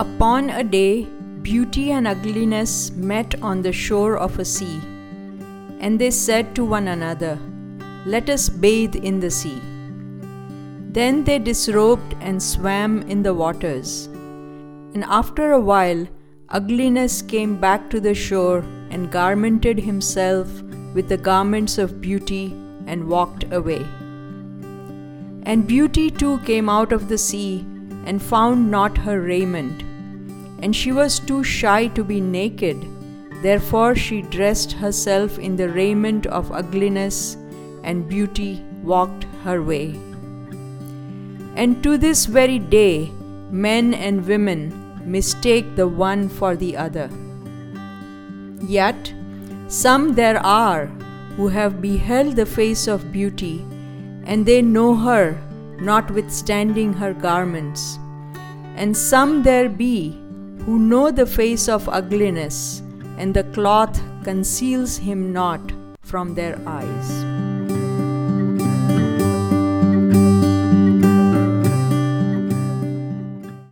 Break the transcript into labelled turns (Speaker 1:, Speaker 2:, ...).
Speaker 1: on a day, beauty and ugliness met on the shore of a sea. And they said to one another, Let us bathe in the sea. Then they disrobed and swam in the waters. And after a while, ugliness came back to the shore and garmented himself with the garments of beauty and walked away. And beauty too came out of the sea and found not her raiment. And she was too shy to be naked, therefore she dressed herself in the raiment of ugliness, and beauty walked her way. And to this very day, men and women mistake the one for the other. Yet, some there are who have beheld the face of beauty, and they know her notwithstanding her garments. And some there be who know the face of ugliness, and the cloth conceals him not from their eyes.